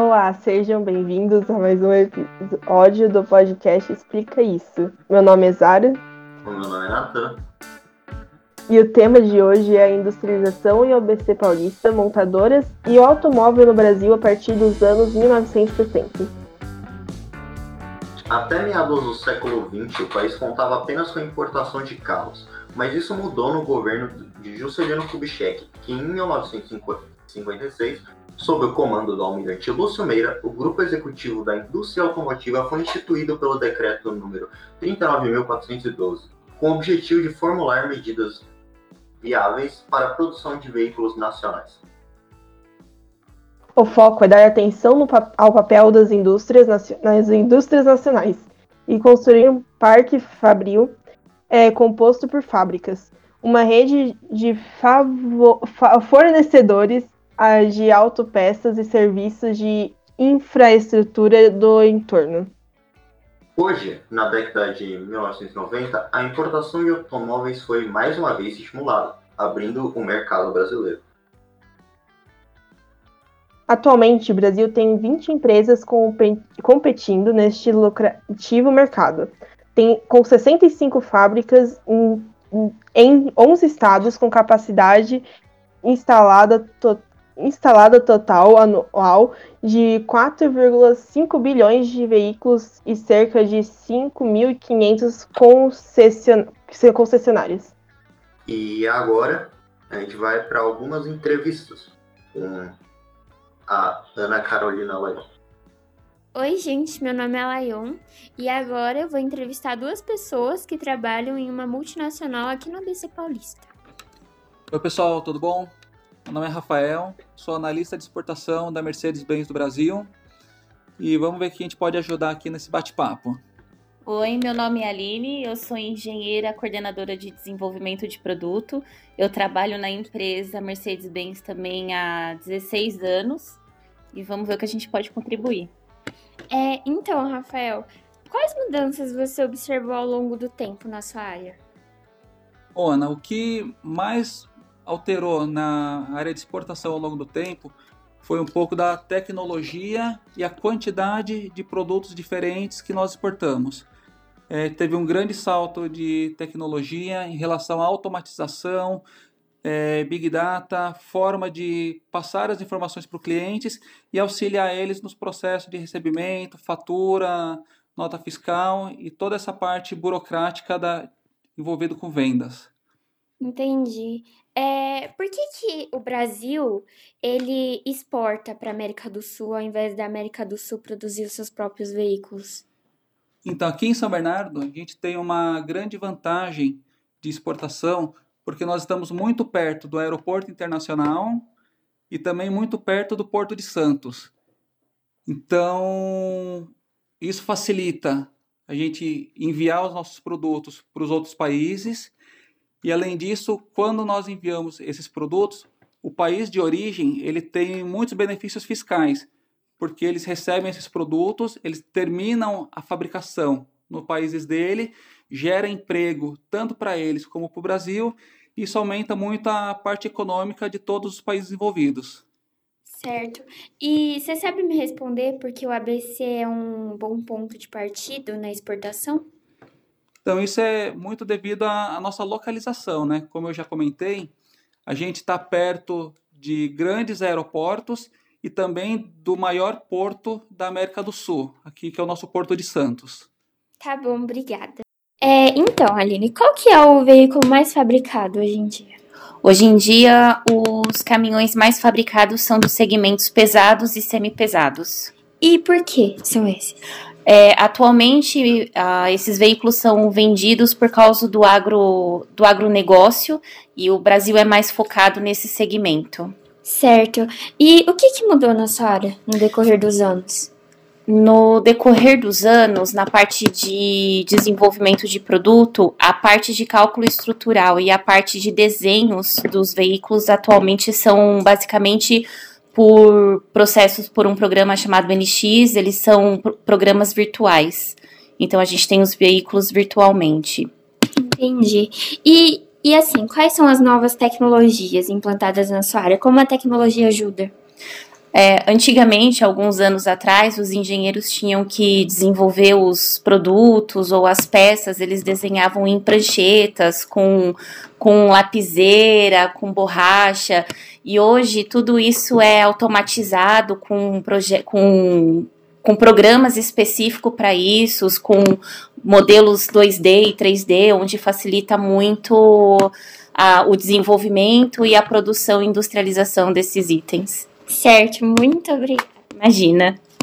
Olá, sejam bem-vindos a mais um episódio do podcast Explica Isso. Meu nome é Zara. O meu nome é Natan. E o tema de hoje é a industrialização e ABC paulista, montadoras e o automóvel no Brasil a partir dos anos 1960. Até meados do século XX, o país contava apenas com a importação de carros, mas isso mudou no governo de Juscelino Kubitschek, que em 1956, sob o comando do almirante Lúcio Meira, o grupo executivo da indústria automotiva foi instituído pelo decreto número 39.412, com o objetivo de formular medidas viáveis para a produção de veículos nacionais. O foco é dar atenção ao papel das indústrias nas indústrias nacionais e construir um parque fabril é, composto por fábricas, uma rede de fornecedores de autopeças e serviços de infraestrutura do entorno. Hoje, na década de 1990, a importação de automóveis foi mais uma vez estimulada, abrindo o mercado brasileiro. Atualmente, o Brasil tem 20 empresas competindo neste lucrativo mercado, tem, com 65 fábricas em, em 11 estados com capacidade instalada total instalada total anual de 4,5 bilhões de veículos e cerca de 5.500 concession... concessionárias. E agora a gente vai para algumas entrevistas com a Ana Carolina Laion. Oi, gente, meu nome é Laion e agora eu vou entrevistar duas pessoas que trabalham em uma multinacional aqui no ABC Paulista. Oi, pessoal, tudo bom? Meu nome é Rafael, sou analista de exportação da Mercedes-Benz do Brasil e vamos ver o que a gente pode ajudar aqui nesse bate-papo. Oi, meu nome é Aline, eu sou engenheira coordenadora de desenvolvimento de produto. Eu trabalho na empresa Mercedes-Benz também há 16 anos e vamos ver o que a gente pode contribuir. É, então, Rafael, quais mudanças você observou ao longo do tempo na sua área? Ana, o que mais alterou na área de exportação ao longo do tempo foi um pouco da tecnologia e a quantidade de produtos diferentes que nós exportamos. É, teve um grande salto de tecnologia em relação à automatização, é, Big Data, forma de passar as informações para os clientes e auxiliar eles nos processos de recebimento, fatura, nota fiscal e toda essa parte burocrática da, envolvida com vendas. Entendi. É, por que, que o Brasil ele exporta para a América do Sul ao invés da América do Sul produzir os seus próprios veículos? Então, aqui em São Bernardo, a gente tem uma grande vantagem de exportação, porque nós estamos muito perto do aeroporto internacional e também muito perto do Porto de Santos. Então, isso facilita a gente enviar os nossos produtos para os outros países e além disso, quando nós enviamos esses produtos, o país de origem ele tem muitos benefícios fiscais, porque eles recebem esses produtos, eles terminam a fabricação no países dele, gera emprego tanto para eles como para o Brasil, e isso aumenta muito a parte econômica de todos os países envolvidos. Certo. E você sabe me responder porque o ABC é um bom ponto de partido na exportação? Então, isso é muito devido à, à nossa localização, né? Como eu já comentei, a gente está perto de grandes aeroportos e também do maior porto da América do Sul, aqui que é o nosso Porto de Santos. Tá bom, obrigada. É, então, Aline, qual que é o veículo mais fabricado hoje em dia? Hoje em dia, os caminhões mais fabricados são dos segmentos pesados e semipesados. E por que são esses? É, atualmente, esses veículos são vendidos por causa do, agro, do agronegócio e o Brasil é mais focado nesse segmento. Certo. E o que, que mudou na sua área no decorrer dos anos? No decorrer dos anos, na parte de desenvolvimento de produto, a parte de cálculo estrutural e a parte de desenhos dos veículos atualmente são basicamente por processos por um programa chamado NX, eles são programas virtuais. Então a gente tem os veículos virtualmente. Entendi. E, e assim, quais são as novas tecnologias implantadas na sua área? Como a tecnologia ajuda? É, antigamente, alguns anos atrás, os engenheiros tinham que desenvolver os produtos ou as peças, eles desenhavam em pranchetas, com, com lapiseira, com borracha, e hoje tudo isso é automatizado com, com, com programas específicos para isso, com modelos 2D e 3D, onde facilita muito a, o desenvolvimento e a produção e industrialização desses itens. Certo, muito obrigada. Imagina.